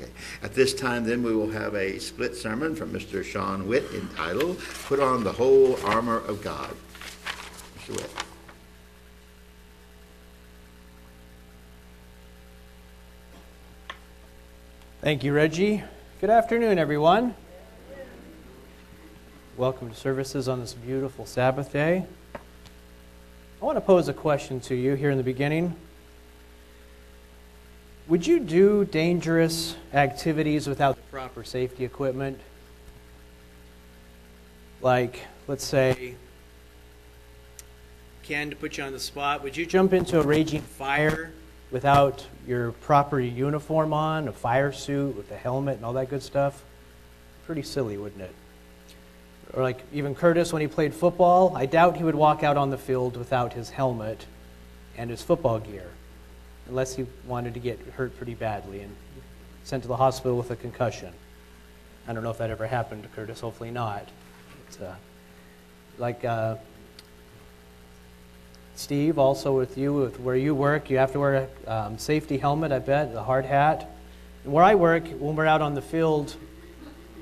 Okay. At this time, then, we will have a split sermon from Mr. Sean Witt entitled, Put on the Whole Armor of God. Mr. Witt. Thank you, Reggie. Good afternoon, everyone. Welcome to services on this beautiful Sabbath day. I want to pose a question to you here in the beginning. Would you do dangerous activities without the proper safety equipment? Like, let's say, Ken, to put you on the spot, would you jump into a raging fire without your proper uniform on, a fire suit with a helmet and all that good stuff? Pretty silly, wouldn't it? Or like even Curtis when he played football, I doubt he would walk out on the field without his helmet and his football gear unless he wanted to get hurt pretty badly and sent to the hospital with a concussion. I don't know if that ever happened to Curtis, hopefully not. Uh, like uh, Steve, also with you, with where you work, you have to wear a um, safety helmet, I bet, a hard hat. Where I work, when we're out on the field,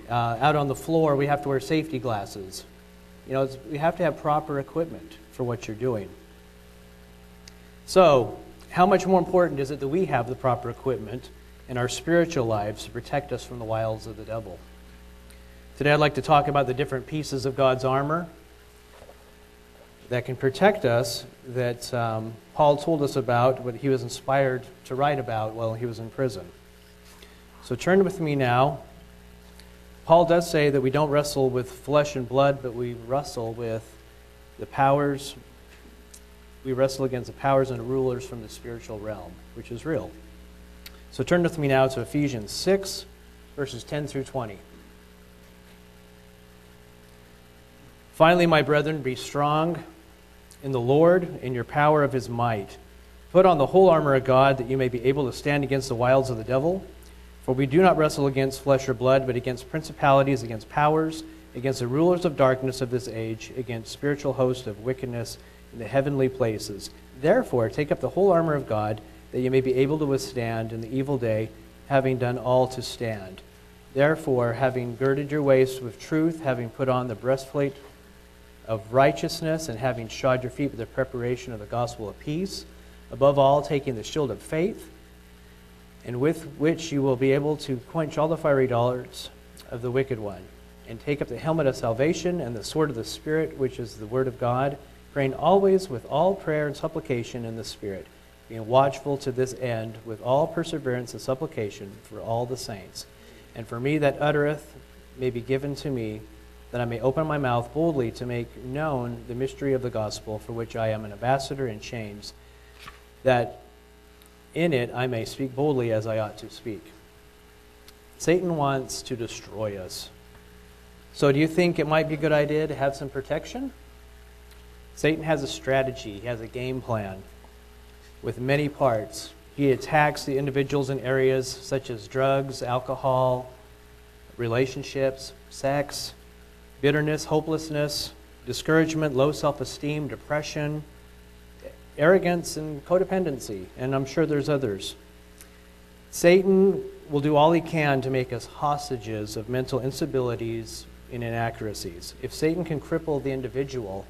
uh, out on the floor, we have to wear safety glasses. You know, we have to have proper equipment for what you're doing. So, how much more important is it that we have the proper equipment in our spiritual lives to protect us from the wiles of the devil? Today, I'd like to talk about the different pieces of God's armor that can protect us that um, Paul told us about, what he was inspired to write about while he was in prison. So turn with me now. Paul does say that we don't wrestle with flesh and blood, but we wrestle with the powers we wrestle against the powers and rulers from the spiritual realm, which is real. So turn with me now to Ephesians 6, verses 10 through 20. Finally, my brethren, be strong in the Lord, in your power of his might. Put on the whole armor of God, that you may be able to stand against the wiles of the devil. For we do not wrestle against flesh or blood, but against principalities, against powers, against the rulers of darkness of this age, against spiritual hosts of wickedness in the heavenly places. Therefore, take up the whole armor of God, that you may be able to withstand in the evil day, having done all to stand. Therefore, having girded your waist with truth, having put on the breastplate of righteousness, and having shod your feet with the preparation of the gospel of peace, above all, taking the shield of faith, and with which you will be able to quench all the fiery darts of the wicked one, and take up the helmet of salvation and the sword of the Spirit, which is the word of God praying always with all prayer and supplication in the Spirit, being watchful to this end with all perseverance and supplication for all the saints. And for me that uttereth may be given to me, that I may open my mouth boldly to make known the mystery of the gospel, for which I am an ambassador in chains, that in it I may speak boldly as I ought to speak. Satan wants to destroy us. So, do you think it might be a good idea to have some protection? Satan has a strategy, he has a game plan with many parts. He attacks the individuals in areas such as drugs, alcohol, relationships, sex, bitterness, hopelessness, discouragement, low self esteem, depression, arrogance, and codependency. And I'm sure there's others. Satan will do all he can to make us hostages of mental instabilities and inaccuracies. If Satan can cripple the individual,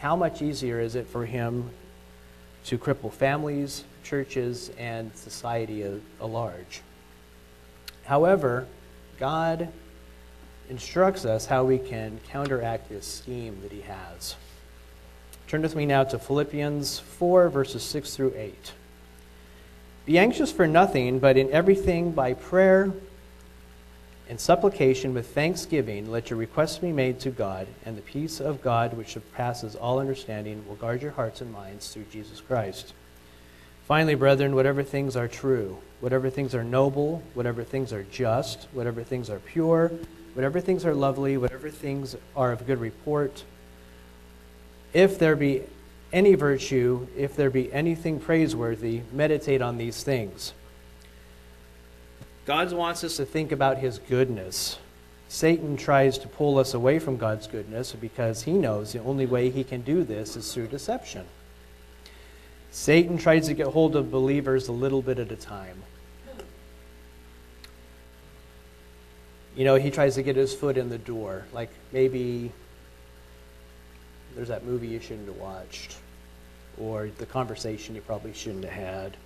how much easier is it for him to cripple families, churches, and society at large? However, God instructs us how we can counteract this scheme that he has. Turn with me now to Philippians 4, verses 6 through 8. Be anxious for nothing, but in everything by prayer in supplication with thanksgiving, let your requests be made to God, and the peace of God, which surpasses all understanding, will guard your hearts and minds through Jesus Christ. Finally, brethren, whatever things are true, whatever things are noble, whatever things are just, whatever things are pure, whatever things are lovely, whatever things are of good report, if there be any virtue, if there be anything praiseworthy, meditate on these things. God wants us to think about his goodness. Satan tries to pull us away from God's goodness because he knows the only way he can do this is through deception. Satan tries to get hold of believers a little bit at a time. you know, he tries to get his foot in the door. Like maybe there's that movie you shouldn't have watched, or the conversation you probably shouldn't have had.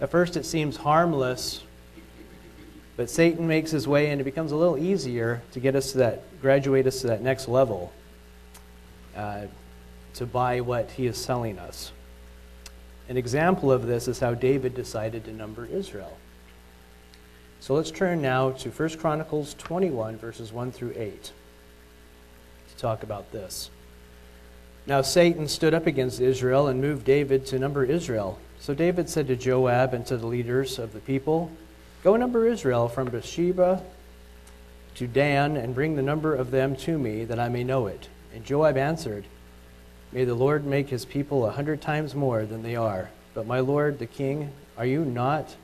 At first, it seems harmless, but Satan makes his way, and it becomes a little easier to get us to that, graduate us to that next level, uh, to buy what he is selling us. An example of this is how David decided to number Israel. So let's turn now to 1 Chronicles 21, verses 1 through 8, to talk about this. Now Satan stood up against Israel and moved David to number Israel. So David said to Joab and to the leaders of the people, Go number Israel from Beersheba to Dan, and bring the number of them to me, that I may know it. And Joab answered, May the Lord make his people a hundred times more than they are. But my lord the king, are you not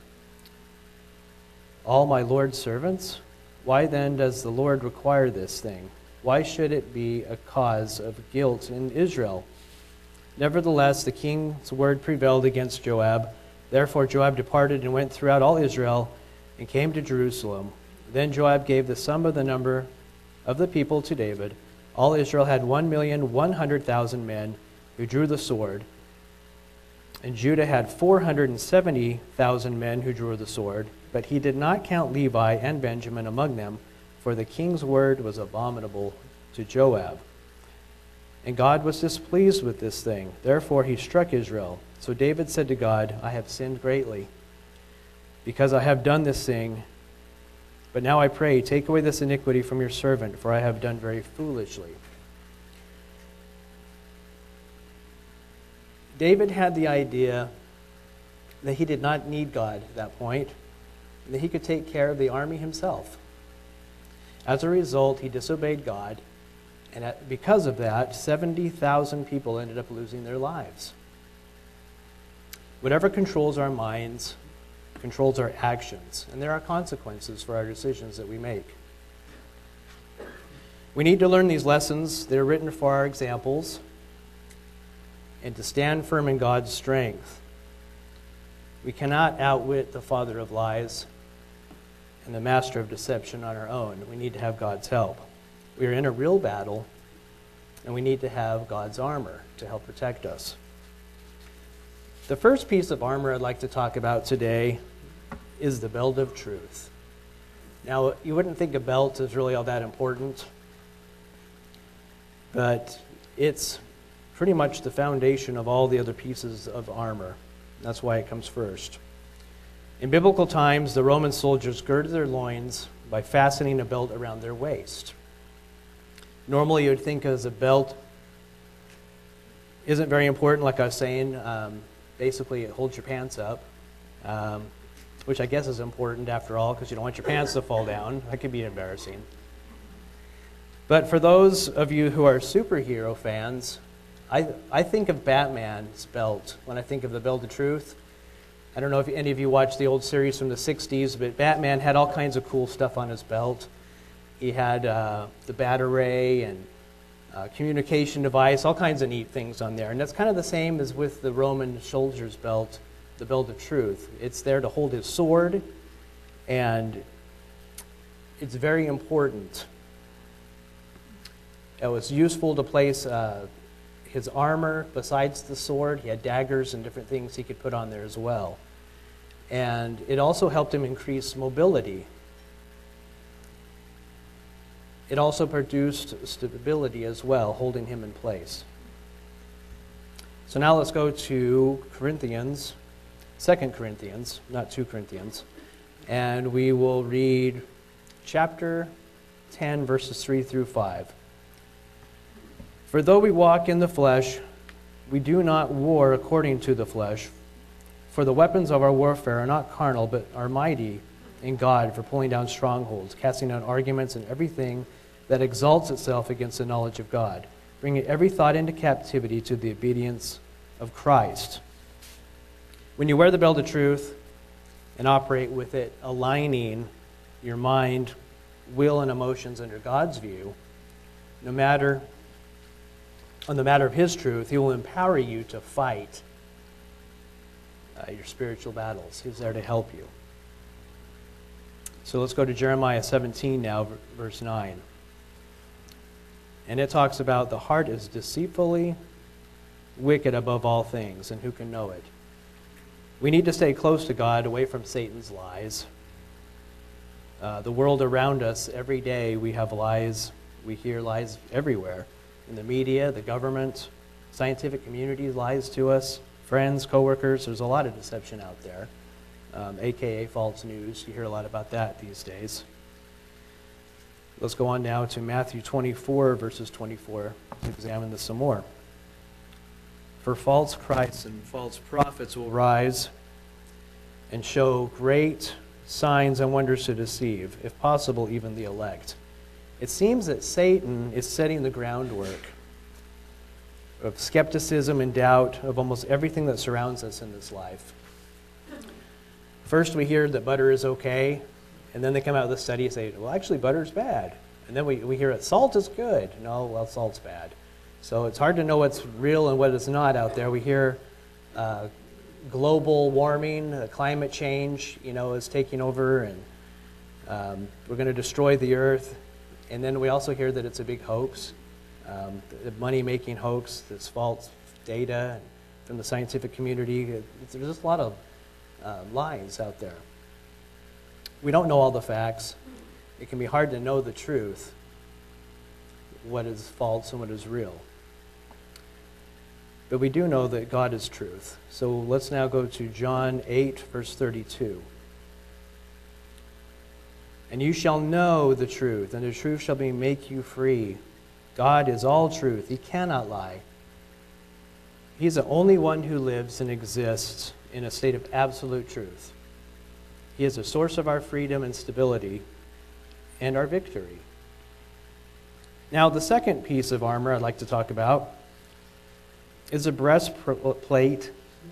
all my Lord's servants? Why then does the Lord require this thing? Why should it be a cause of guilt in Israel? Nevertheless, the king's word prevailed against Joab. Therefore, Joab departed and went throughout all Israel and came to Jerusalem. Then Joab gave the sum of the number of the people to David. All Israel had one million one hundred thousand men who drew the sword, and Judah had four hundred and seventy thousand men who drew the sword. But he did not count Levi and Benjamin among them, for the king's word was abominable to Joab. And God was displeased with this thing. Therefore he struck Israel. So David said to God, I have sinned greatly, because I have done this thing. But now I pray, take away this iniquity from your servant, for I have done very foolishly. David had the idea that he did not need God at that point that he could take care of the army himself. As a result, he disobeyed God, and because of that, 70,000 people ended up losing their lives. Whatever controls our minds controls our actions, and there are consequences for our decisions that we make. We need to learn these lessons. They're written for our examples and to stand firm in God's strength. We cannot outwit the father of lies and the master of deception on our own. We need to have God's help. We are in a real battle, and we need to have God's armor to help protect us. The first piece of armor I'd like to talk about today is the belt of truth. Now, you wouldn't think a belt is really all that important, but it's pretty much the foundation of all the other pieces of armor. That's why it comes first. In biblical times, the Roman soldiers girded their loins by fastening a belt around their waist. Normally, you would think as a belt isn't very important, like I was saying. Um, basically, it holds your pants up, um, which I guess is important after all, because you don't want your pants to fall down. That could be embarrassing. But for those of you who are superhero fans, I, I think of Batman's belt when I think of the belt of truth. I don't know if any of you watched the old series from the 60s, but Batman had all kinds of cool stuff on his belt. He had uh, the Batarang and uh, communication device, all kinds of neat things on there. And that's kind of the same as with the Roman soldier's belt, the belt of truth. It's there to hold his sword, and it's very important. It was useful to place uh, his armor, besides the sword, he had daggers and different things he could put on there as well. And it also helped him increase mobility. It also produced stability as well, holding him in place. So now let's go to Corinthians, 2 Corinthians, not 2 Corinthians, and we will read chapter 10, verses 3 through 5. For though we walk in the flesh, we do not war according to the flesh. For the weapons of our warfare are not carnal, but are mighty in God for pulling down strongholds, casting down arguments and everything that exalts itself against the knowledge of God, bringing every thought into captivity to the obedience of Christ. When you wear the belt of truth and operate with it, aligning your mind, will, and emotions under God's view, no matter on the matter of His truth, He will empower you to fight uh, your spiritual battles. He's there to help you. So let's go to Jeremiah 17 now, verse 9. And it talks about the heart is deceitfully wicked above all things, and who can know it? We need to stay close to God, away from Satan's lies. Uh, the world around us, every day we have lies. We hear lies everywhere in the media, the government, scientific community lies to us, friends, coworkers. There's a lot of deception out there, um, aka false news. You hear a lot about that these days. Let's go on now to Matthew 24, verses 24, to examine this some more. For false Christs and false prophets will rise and show great signs and wonders to deceive, if possible, even the elect. It seems that Satan is setting the groundwork of skepticism and doubt of almost everything that surrounds us in this life. First, we hear that butter is okay, and then they come out with a study and say, well, actually, butter's bad. And then we, we hear that salt is good. No, well, salt's bad. So it's hard to know what's real and what is not out there. We hear uh, global warming, uh, climate change, you know, is taking over, and um, we're going to destroy the earth. And then we also hear that it's a big hoax, um, the money-making hoax, this false data from the scientific community. There's just a lot of uh, lies out there. We don't know all the facts. It can be hard to know the truth, what is false and what is real. But we do know that God is truth. So let's now go to John 8, verse 32. And you shall know the truth, and the truth shall be make you free. God is all truth. He cannot lie. He's the only one who lives and exists in a state of absolute truth. He is the source of our freedom and stability and our victory. Now, the second piece of armor I'd like to talk about is a breastplate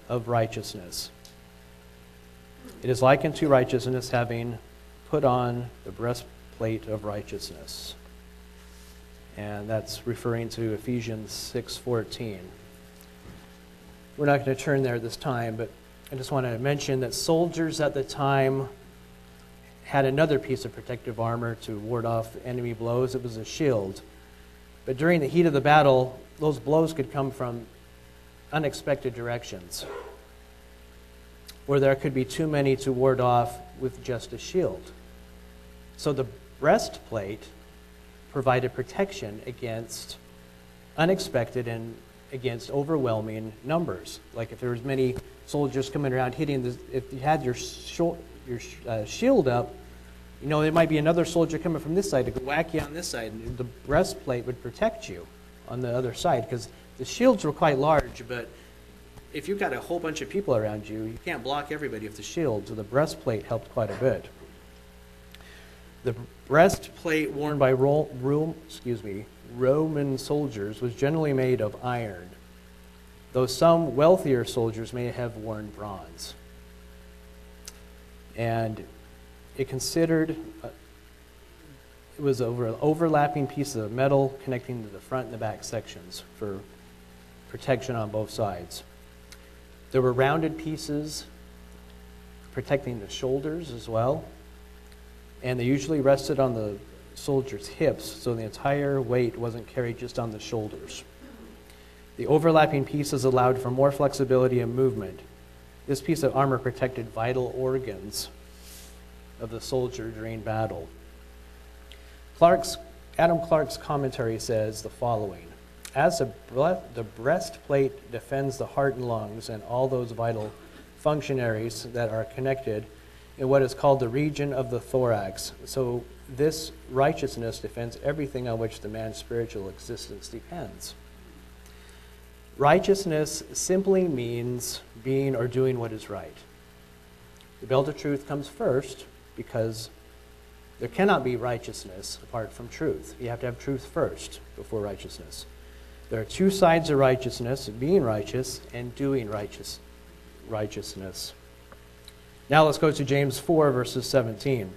of righteousness. It is likened to righteousness having put on the breastplate of righteousness. And that's referring to Ephesians 6:14. We're not going to turn there this time, but I just want to mention that soldiers at the time had another piece of protective armor to ward off enemy blows. It was a shield. But during the heat of the battle, those blows could come from unexpected directions, where there could be too many to ward off with just a shield. So the breastplate provided protection against unexpected and against overwhelming numbers. Like if there was many soldiers coming around hitting, the, if you had your shul- your sh- uh, shield up, you know there might be another soldier coming from this side to whack you on this side, and the breastplate would protect you on the other side because the shields were quite large, but if you've got a whole bunch of people around you, you can't block everybody with the shield, so the breastplate helped quite a bit. The breastplate worn by Ro- Ro- excuse me, Roman soldiers was generally made of iron, though some wealthier soldiers may have worn bronze. And it considered uh, it was over overlapping piece of metal connecting to the front and the back sections for protection on both sides. There were rounded pieces protecting the shoulders as well, and they usually rested on the soldier's hips, so the entire weight wasn't carried just on the shoulders. The overlapping pieces allowed for more flexibility and movement. This piece of armor protected vital organs of the soldier during battle. Clarke's, Adam Clarke's commentary says the following As the, the breastplate defends the heart and lungs and all those vital functionaries that are connected in what is called the region of the thorax, so this righteousness defends everything on which the man's spiritual existence depends. Righteousness simply means being or doing what is right. The belt of truth comes first because there cannot be righteousness apart from truth. You have to have truth first before righteousness. There are two sides of righteousness being righteous and doing righteous, righteousness. Now let's go to James 4, verses 17.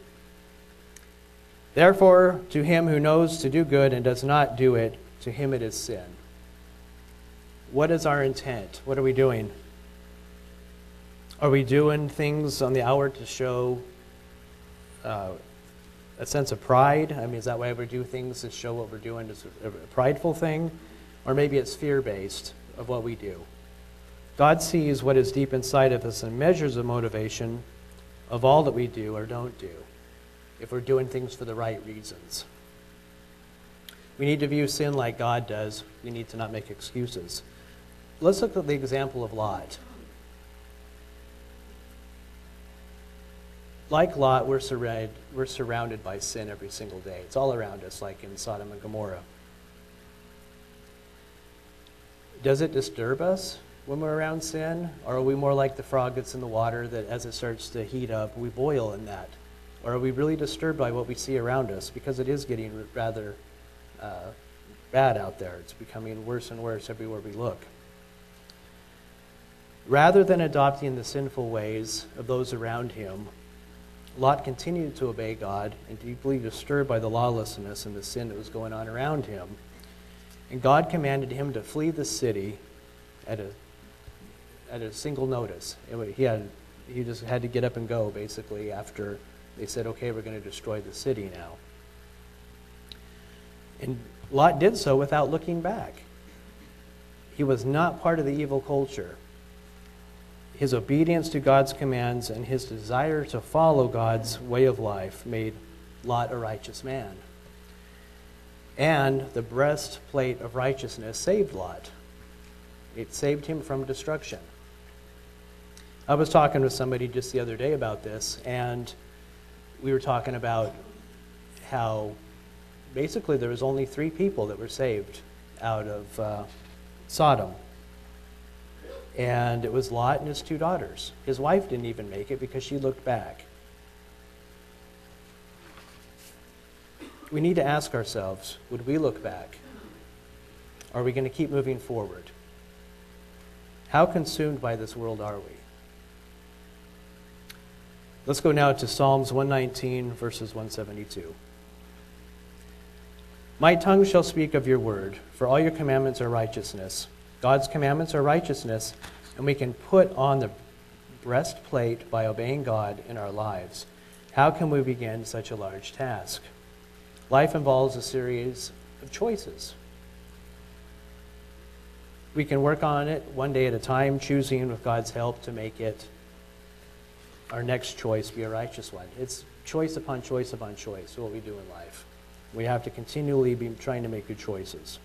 Therefore, to him who knows to do good and does not do it, to him it is sin. What is our intent? What are we doing? Are we doing things on the hour to show uh, a sense of pride. I mean, is that why we do things to show what we're doing is a a prideful thing? Or maybe it's fear based of what we do. God sees what is deep inside of us and measures the motivation of all that we do or don't do if we're doing things for the right reasons. We need to view sin like God does. We need to not make excuses. Let's look at the example of Lot. Like Lot, we're surrounded, we're surrounded by sin every single day. It's all around us, like in Sodom and Gomorrah. Does it disturb us when we're around sin? Or are we more like the frog that's in the water that as it starts to heat up, we boil in that? Or are we really disturbed by what we see around us? Because it is getting rather uh, bad out there. It's becoming worse and worse everywhere we look. Rather than adopting the sinful ways of those around him, Lot continued to obey God and deeply disturbed by the lawlessness and the sin that was going on around him. And God commanded him to flee the city at a, at a single notice. It, he, had, he just had to get up and go, basically, after they said, okay, we're going to destroy the city now. And Lot did so without looking back. He was not part of the evil culture his obedience to God's commands and his desire to follow God's way of life made Lot a righteous man. And the breastplate of righteousness saved Lot. It saved him from destruction. I was talking with somebody just the other day about this, and we were talking about how basically there was only three people that were saved out of uh, Sodom and it was Lot and his two daughters. His wife didn't even make it because she looked back. We need to ask ourselves would we look back? Are we going to keep moving forward? How consumed by this world are we? Let's go now to Psalms 119, verses 172. My tongue shall speak of your word, for all your commandments are righteousness. God's commandments are righteousness, and we can put on the breastplate by obeying God in our lives. How can we begin such a large task? Life involves a series of choices. We can work on it one day at a time, choosing with God's help to make it our next choice be a righteous one. It's choice upon choice upon choice, what we do in life. We have to continually be trying to make good choices.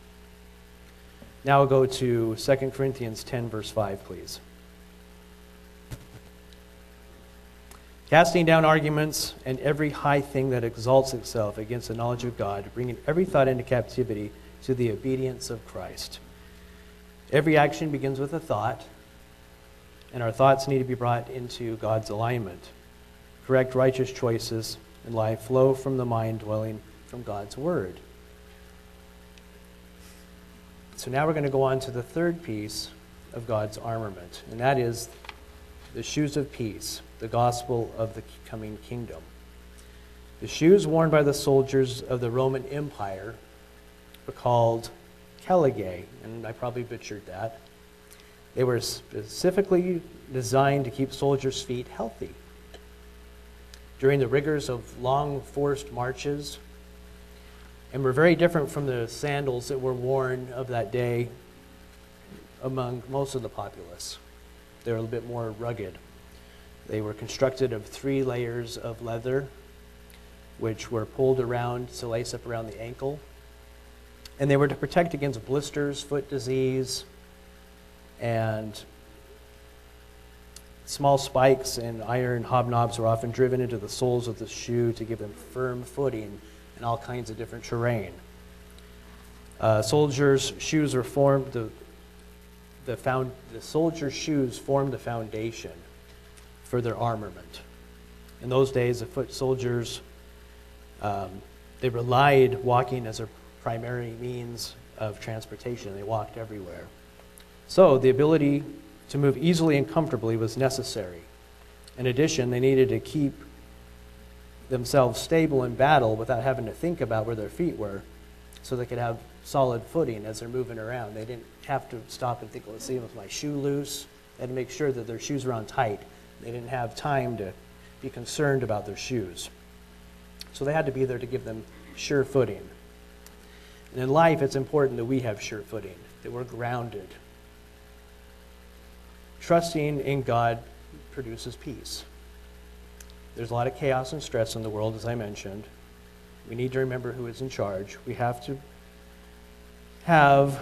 Now we'll go to 2 Corinthians 10, verse 5, please. Casting down arguments and every high thing that exalts itself against the knowledge of God, bringing every thought into captivity to the obedience of Christ. Every action begins with a thought, and our thoughts need to be brought into God's alignment. Correct, righteous choices in life flow from the mind dwelling from God's Word. So now we're going to go on to the third piece of God's armament, and that is the shoes of peace, the gospel of the coming kingdom. The shoes worn by the soldiers of the Roman Empire were called caligae, and I probably butchered that. They were specifically designed to keep soldiers' feet healthy. During the rigors of long forced marches, and were very different from the sandals that were worn of that day among most of the populace. They were a little bit more rugged. They were constructed of three layers of leather, which were pulled around to lace up around the ankle. And they were to protect against blisters, foot disease, and small spikes and iron hobnobs were often driven into the soles of the shoe to give them firm footing in all kinds of different terrain. Uh, soldiers' shoes were formed, the, the, found, the soldiers' shoes formed the foundation for their armament. In those days, the foot soldiers, um, they relied walking as a primary means of transportation. They walked everywhere. So the ability to move easily and comfortably was necessary. In addition, they needed to keep themselves stable in battle without having to think about where their feet were so they could have solid footing as they're moving around. They didn't have to stop and think, let's see, was my shoe loose? They had to make sure that their shoes were on tight. They didn't have time to be concerned about their shoes. So they had to be there to give them sure footing. And in life, it's important that we have sure footing, that we're grounded. Trusting in God produces peace. There's a lot of chaos and stress in the world, as I mentioned. We need to remember who is in charge. We have to have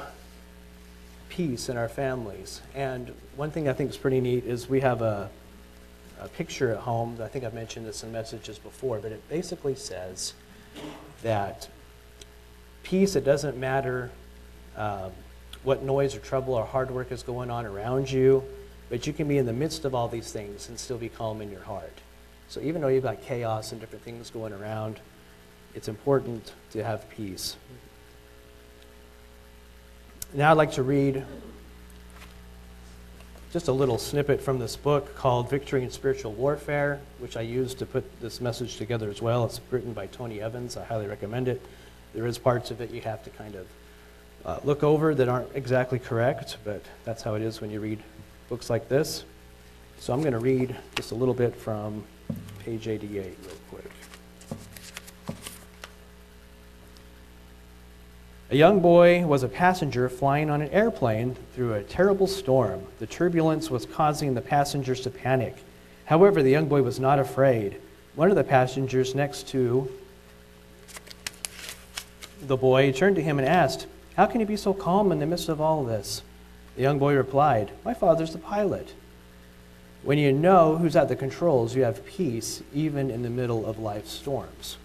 peace in our families. And one thing I think is pretty neat is we have a, a picture at home. I think I've mentioned this in messages before, but it basically says that peace, it doesn't matter um, what noise or trouble or hard work is going on around you, but you can be in the midst of all these things and still be calm in your heart. So even though you've got chaos and different things going around, it's important to have peace. Now I'd like to read just a little snippet from this book called Victory in Spiritual Warfare, which I used to put this message together as well. It's written by Tony Evans. I highly recommend it. There is parts of it you have to kind of uh, look over that aren't exactly correct, but that's how it is when you read books like this. So I'm going to read just a little bit from page 88 real quick. A young boy was a passenger flying on an airplane through a terrible storm. The turbulence was causing the passengers to panic. However, the young boy was not afraid. One of the passengers next to the boy turned to him and asked, How can you be so calm in the midst of all this? The young boy replied, My father's the pilot. When you know who's at the controls, you have peace even in the middle of life's storms.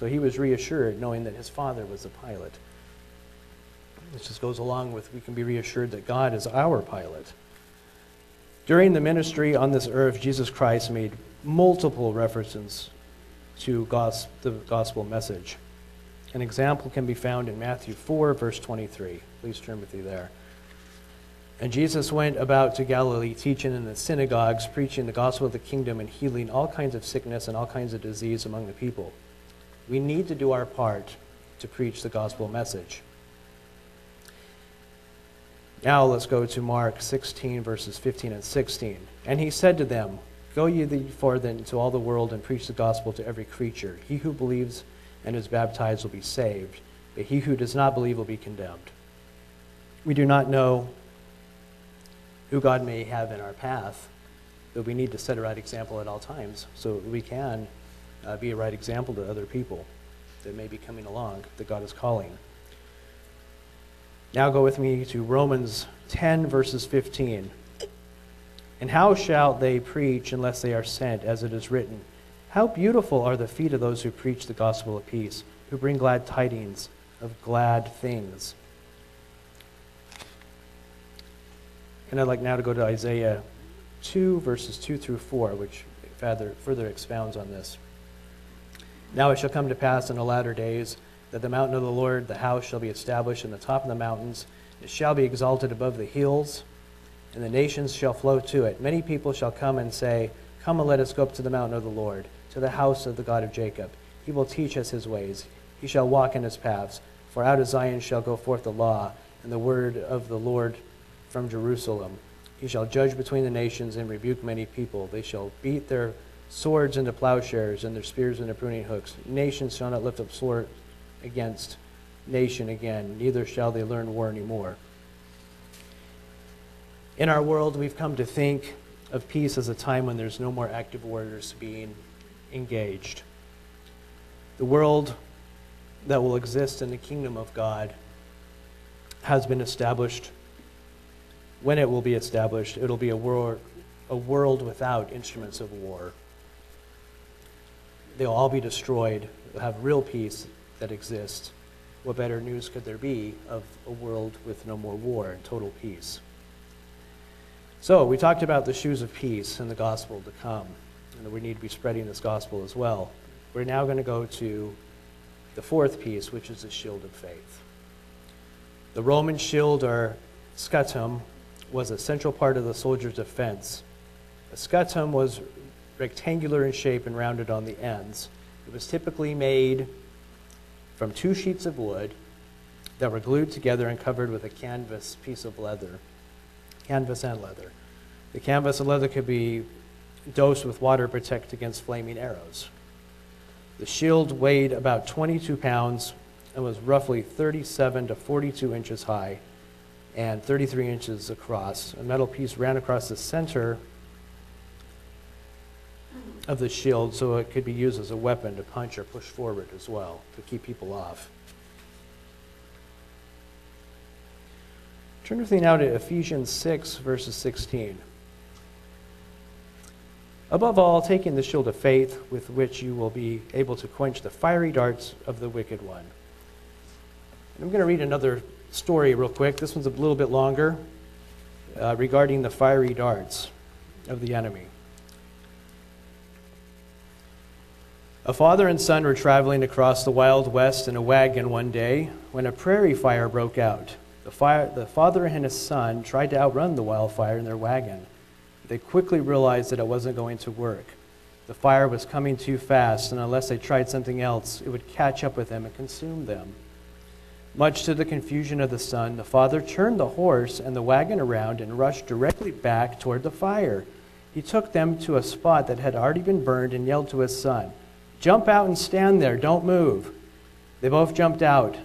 So he was reassured knowing that his father was the pilot. This just goes along with we can be reassured that God is our pilot. During the ministry on this earth, Jesus Christ made multiple references to the gospel message. An example can be found in Matthew 4, verse 23. Please turn with me there. And Jesus went about to Galilee, teaching in the synagogues, preaching the gospel of the kingdom, and healing all kinds of sickness and all kinds of disease among the people. We need to do our part to preach the gospel message. Now let's go to Mark 16, verses 15 and 16. And he said to them, Go ye therefore then into all the world and preach the gospel to every creature. He who believes and is baptized will be saved, but he who does not believe will be condemned. We do not know who God may have in our path, but we need to set a right example at all times so we can uh, be a right example to other people that may be coming along that God is calling. Now go with me to Romans 10, verses 15. And how shall they preach unless they are sent, as it is written? How beautiful are the feet of those who preach the gospel of peace, who bring glad tidings of glad things. And I'd like now to go to Isaiah 2, verses 2 through 4, which further, further expounds on this. Now it shall come to pass in the latter days that the mountain of the Lord, the house, shall be established in the top of the mountains. It shall be exalted above the hills, and the nations shall flow to it. Many people shall come and say, Come and let us go up to the mountain of the Lord, to the house of the God of Jacob. He will teach us his ways. He shall walk in his paths. For out of Zion shall go forth the law, and the word of the Lord from Jerusalem. He shall judge between the nations and rebuke many people. They shall beat their swords into plowshares and their spears into pruning hooks. Nations shall not lift up sword against nation again, neither shall they learn war anymore. In our world, we've come to think of peace as a time when there's no more active warriors being engaged. The world that will exist in the kingdom of God has been established. When it will be established, it'll be a world, a world without instruments of war they'll all be destroyed. Have real peace that exists. What better news could there be of a world with no more war and total peace? So, we talked about the shoes of peace and the gospel to come, and that we need to be spreading this gospel as well. We're now going to go to the fourth piece, which is the shield of faith. The Roman shield, or scutum, was a central part of the soldier's defense. A scutum was rectangular in shape and rounded on the ends. It was typically made from two sheets of wood that were glued together and covered with a canvas piece of leather. Canvas and leather. The canvas and leather could be dosed with water to protect against flaming arrows. The shield weighed about 22 pounds and was roughly 37 to 42 inches high and 33 inches across. A metal piece ran across the center of the shield so it could be used as a weapon to punch or push forward as well to keep people off. Turn with me now to Ephesians 6, verses 16. Above all, taking the shield of faith with which you will be able to quench the fiery darts of the wicked one. And I'm going to read another story real quick. This one's a little bit longer uh, regarding the fiery darts of the enemy. A father and son were traveling across the Wild West in a wagon one day when a prairie fire broke out. The, fire, the father and his son tried to outrun the wildfire in their wagon. They quickly realized that it wasn't going to work. The fire was coming too fast, and unless they tried something else, it would catch up with them and consume them. Much to the confusion of the son, the father turned the horse and the wagon around and rushed directly back toward the fire. He took them to a spot that had already been burned and yelled to his son, Jump out and stand there, don't move. They both jumped out,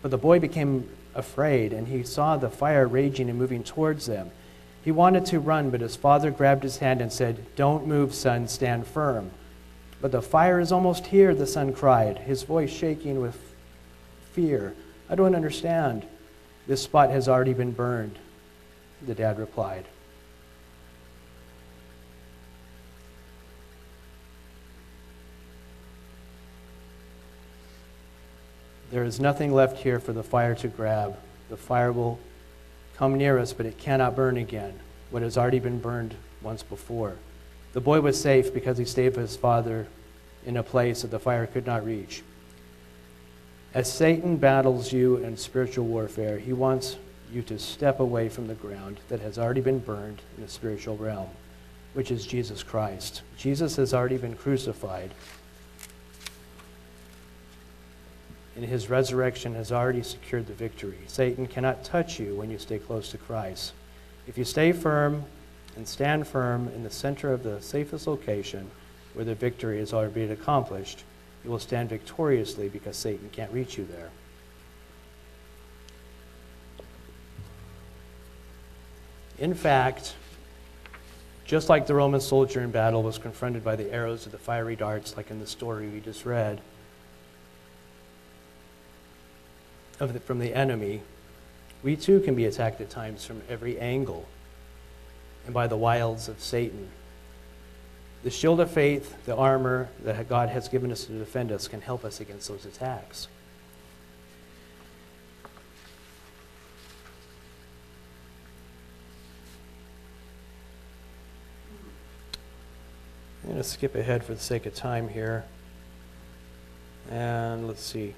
but the boy became afraid, and he saw the fire raging and moving towards them. He wanted to run, but his father grabbed his hand and said, Don't move, son, stand firm. But the fire is almost here, the son cried, his voice shaking with fear. I don't understand. This spot has already been burned, the dad replied. There is nothing left here for the fire to grab. The fire will come near us, but it cannot burn again what has already been burned once before. The boy was safe because he stayed with his father in a place that the fire could not reach. As Satan battles you in spiritual warfare, he wants you to step away from the ground that has already been burned in the spiritual realm, which is Jesus Christ. Jesus has already been crucified and his resurrection has already secured the victory. Satan cannot touch you when you stay close to Christ. If you stay firm and stand firm in the center of the safest location where the victory is already been accomplished, you will stand victoriously because Satan can't reach you there. In fact, just like the Roman soldier in battle was confronted by the arrows of the fiery darts, like in the story we just read, of the, from the enemy, we too can be attacked at times from every angle and by the wiles of Satan. The shield of faith, the armor that God has given us to defend us, can help us against those attacks. I'm going to skip ahead for the sake of time here. And let's see.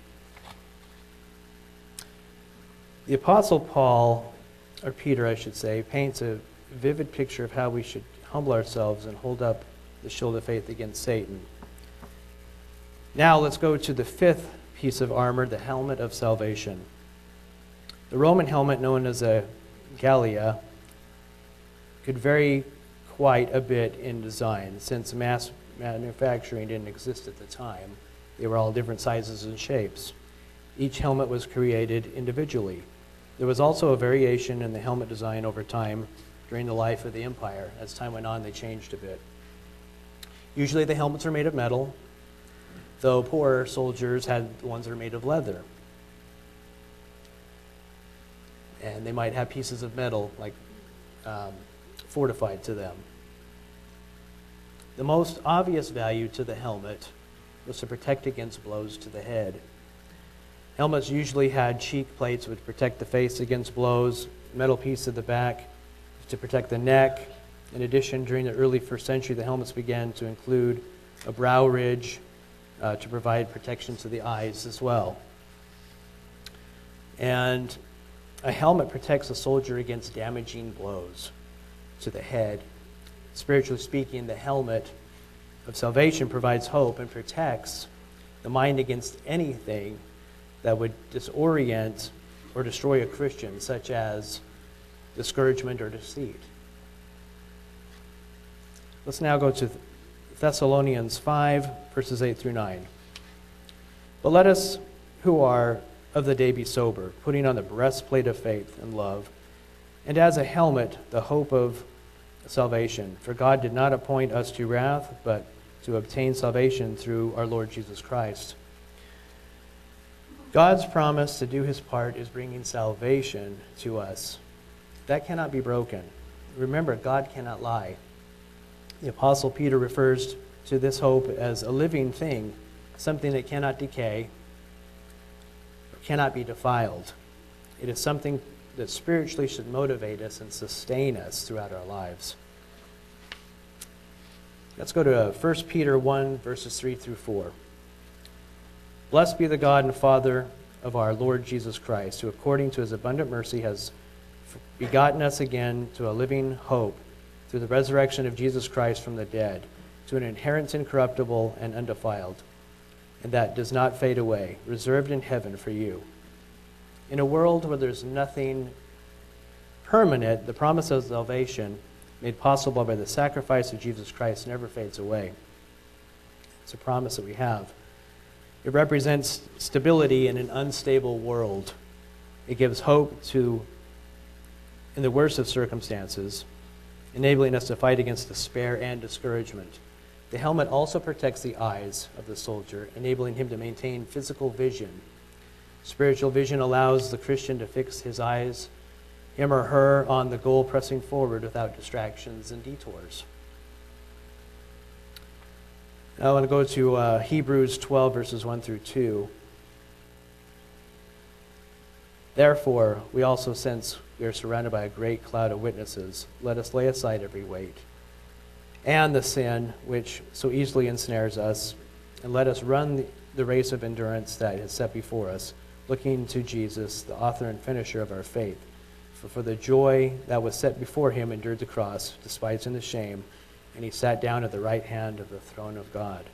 The Apostle Paul, or Peter, I should say, paints a vivid picture of how we should humble ourselves and hold up the shield of faith against Satan. Now let's go to the fifth piece of armor, the helmet of salvation. The Roman helmet, known as a galea, could vary quite a bit in design since mass manufacturing didn't exist at the time. They were all different sizes and shapes. Each helmet was created individually. There was also a variation in the helmet design over time during the life of the empire. As time went on, they changed a bit. Usually the helmets are made of metal, though poorer soldiers had ones that are made of leather. And they might have pieces of metal, like um, fortified to them. The most obvious value to the helmet was to protect against blows to the head. Helmets usually had cheek plates which protect the face against blows, metal piece at the back to protect the neck. In addition, during the early first century, the helmets began to include a brow ridge uh, to provide protection to the eyes as well. And a helmet protects a soldier against damaging blows to the head. Spiritually speaking, the helmet of salvation provides hope and protects the mind against anything that would disorient or destroy a Christian, such as discouragement or deceit. Let's now go to Thessalonians 5, verses 8 through 9. But let us who are of the day be sober, putting on the breastplate of faith and love, and as a helmet, the hope of salvation. For God did not appoint us to wrath, but to obtain salvation through our Lord Jesus Christ. God's promise to do his part is bringing salvation to us. That cannot be broken. Remember, God cannot lie. The Apostle Peter refers to this hope as a living thing, something that cannot decay, cannot be defiled. It is something that spiritually should motivate us and sustain us throughout our lives. Let's go to uh, 1 Peter 1, verses 3 through 4. Blessed be the God and Father of our Lord Jesus Christ, who according to his abundant mercy has begotten us again to a living hope through the resurrection of Jesus Christ from the dead, to an inheritance incorruptible and undefiled, and that does not fade away, reserved in heaven for you. In a world where there's nothing permanent, the promise of salvation, made possible by the sacrifice of Jesus Christ, never fades away. It's a promise that we have. It represents stability in an unstable world. It gives hope to, in the worst of circumstances, enabling us to fight against despair and discouragement. The helmet also protects the eyes of the soldier, enabling him to maintain physical vision. Spiritual vision allows the Christian to fix his eyes, him or her, on the goal, pressing forward without distractions and detours. I want to go to uh, Hebrews 12, verses 1 through 2. Therefore, we also, since we are surrounded by a great cloud of witnesses, let us lay aside every weight and the sin which so easily ensnares us, and let us run the race of endurance that is set before us, looking to Jesus, the author and finisher of our faith. For, for the joy that was set before him endured the cross, despising the shame, and he sat down at the right hand of the throne of God.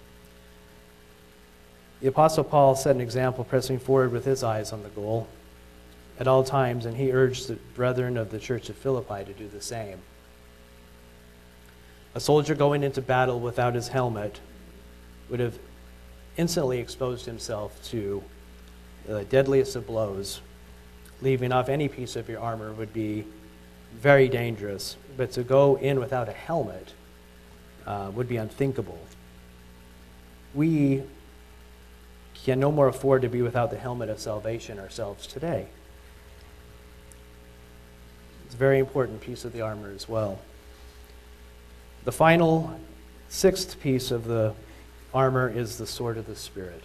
The Apostle Paul set an example, pressing forward with his eyes on the goal at all times, and he urged the brethren of the church of Philippi to do the same. A soldier going into battle without his helmet would have instantly exposed himself to the deadliest of blows. Leaving off any piece of your armor would be very dangerous, but to go in without a helmet uh, would be unthinkable. We can no more afford to be without the helmet of salvation ourselves today. It's a very important piece of the armor as well. The final sixth piece of the armor is the sword of the Spirit.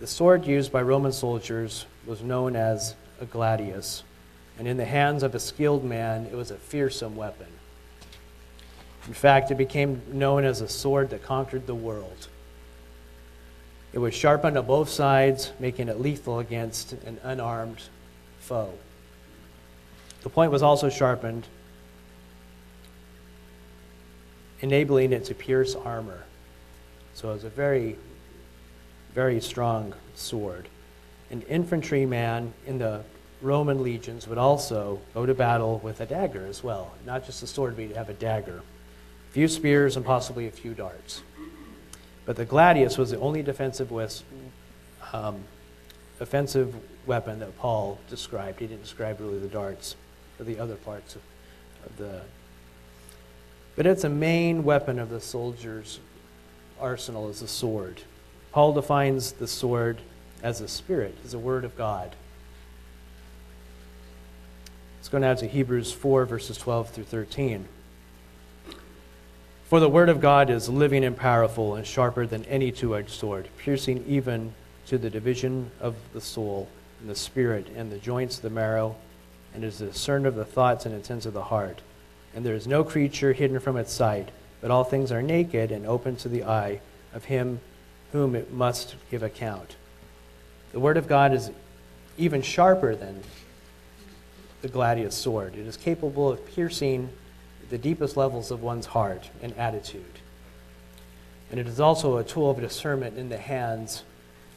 The sword used by Roman soldiers was known as a gladius, and in the hands of a skilled man, it was a fearsome weapon. In fact, it became known as a sword that conquered the world. It was sharpened on both sides, making it lethal against an unarmed foe. The point was also sharpened enabling it to pierce armor. So it was a very, very strong sword. An infantryman in the Roman legions would also go to battle with a dagger as well. Not just a sword, but you'd have a dagger. Few spears and possibly a few darts. But the gladius was the only defensive, um, offensive weapon that Paul described. He didn't describe really the darts or the other parts of, of the but it's a main weapon of the soldier's arsenal is a sword. Paul defines the sword as a spirit, as a word of God. Let's go now to Hebrews 4, verses 12 through 13. For the word of God is living and powerful and sharper than any two edged sword, piercing even to the division of the soul and the spirit and the joints of the marrow, and is a discerner of the thoughts and intents of the heart and there is no creature hidden from its sight, but all things are naked and open to the eye of him whom it must give account. The word of God is even sharper than the gladius sword. It is capable of piercing the deepest levels of one's heart and attitude. And it is also a tool of discernment in the hands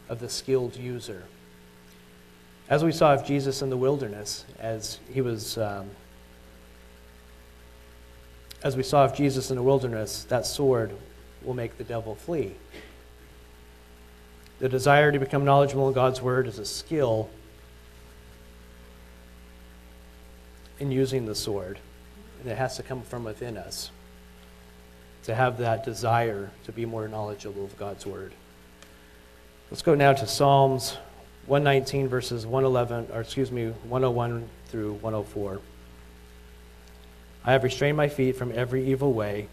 of the skilled user. As we saw of Jesus in the wilderness, as he was um, as we saw of Jesus in the wilderness, that sword will make the devil flee. The desire to become knowledgeable in God's word is a skill in using the sword, and it has to come from within us to have that desire to be more knowledgeable of God's word. Let's go now to Psalms 119 verses 111 or excuse me 101 through 104. I have restrained my feet from every evil way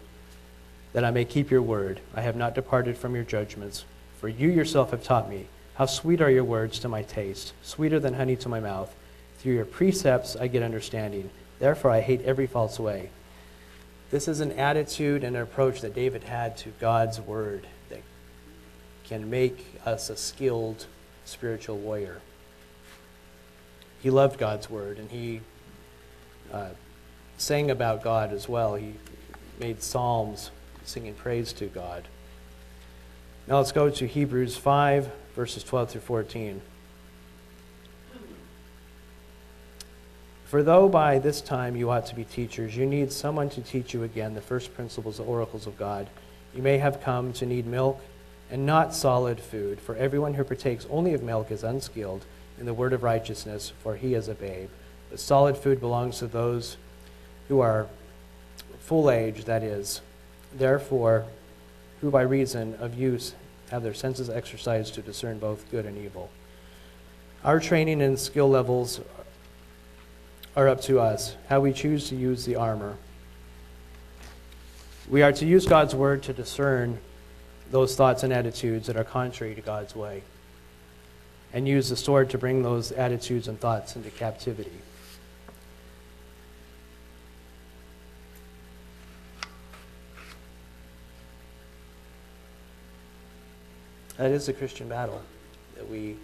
that I may keep your word. I have not departed from your judgments, for you yourself have taught me. How sweet are your words to my taste, sweeter than honey to my mouth. Through your precepts I get understanding. Therefore I hate every false way. This is an attitude and an approach that David had to God's word that can make us a skilled spiritual warrior. He loved God's word and he uh, sang about God as well. He made psalms singing praise to God. Now let's go to Hebrews 5, verses 12 through 14. For though by this time you ought to be teachers, you need someone to teach you again the first principles, the oracles of God. You may have come to need milk and not solid food, for everyone who partakes only of milk is unskilled in the word of righteousness, for he is a babe. But solid food belongs to those who are full age, that is, therefore, who by reason of use have their senses exercised to discern both good and evil. Our training and skill levels are up to us, how we choose to use the armor. We are to use God's word to discern those thoughts and attitudes that are contrary to God's way, and use the sword to bring those attitudes and thoughts into captivity. That is the Christian battle that we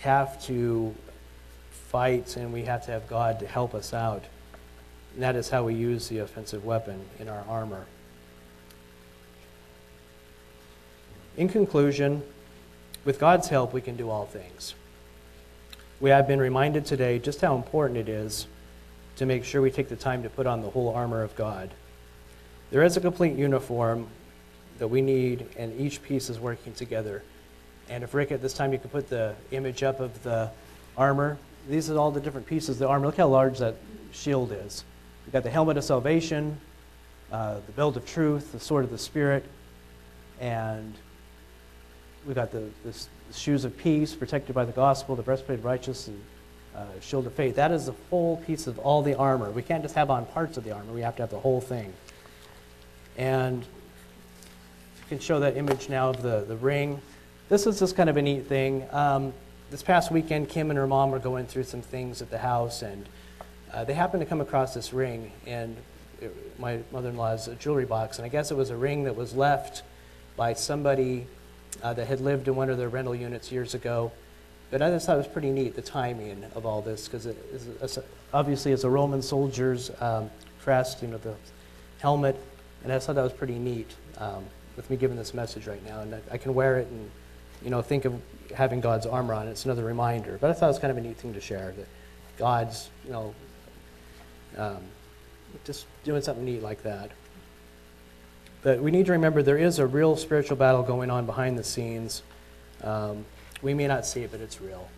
have to fight and we have to have God to help us out. And that is how we use the offensive weapon in our armor. In conclusion, with God's help, we can do all things. We have been reminded today just how important it is to make sure we take the time to put on the whole armor of God. There is a complete uniform that we need, and each piece is working together. And if Rick, at this time, you could put the image up of the armor. These are all the different pieces of the armor. Look how large that shield is. We've got the helmet of salvation, uh, the belt of truth, the sword of the Spirit, and we've got the, the shoes of peace, protected by the gospel, the breastplate of righteousness, and uh, shield of faith. That is the full piece of all the armor. We can't just have on parts of the armor, we have to have the whole thing. And you can show that image now of the, the ring. This is just kind of a neat thing. Um, this past weekend, Kim and her mom were going through some things at the house, and uh, they happened to come across this ring in it, my mother-in-law's jewelry box, and I guess it was a ring that was left by somebody uh, that had lived in one of their rental units years ago. But I just thought it was pretty neat, the timing of all this, because obviously it's a Roman soldier's um, crest, you know, the helmet, and I thought that was pretty neat. Um, with me giving this message right now, and I, I can wear it and you know think of having God's armor on. It's another reminder. But I thought it was kind of a neat thing to share that God's you know um, just doing something neat like that. But we need to remember there is a real spiritual battle going on behind the scenes. Um, we may not see it, but it's real.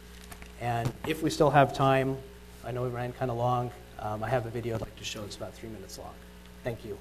And if we still have time, I know we ran kind of long. Um, I have a video I'd like to show. It's about three minutes long. Thank you.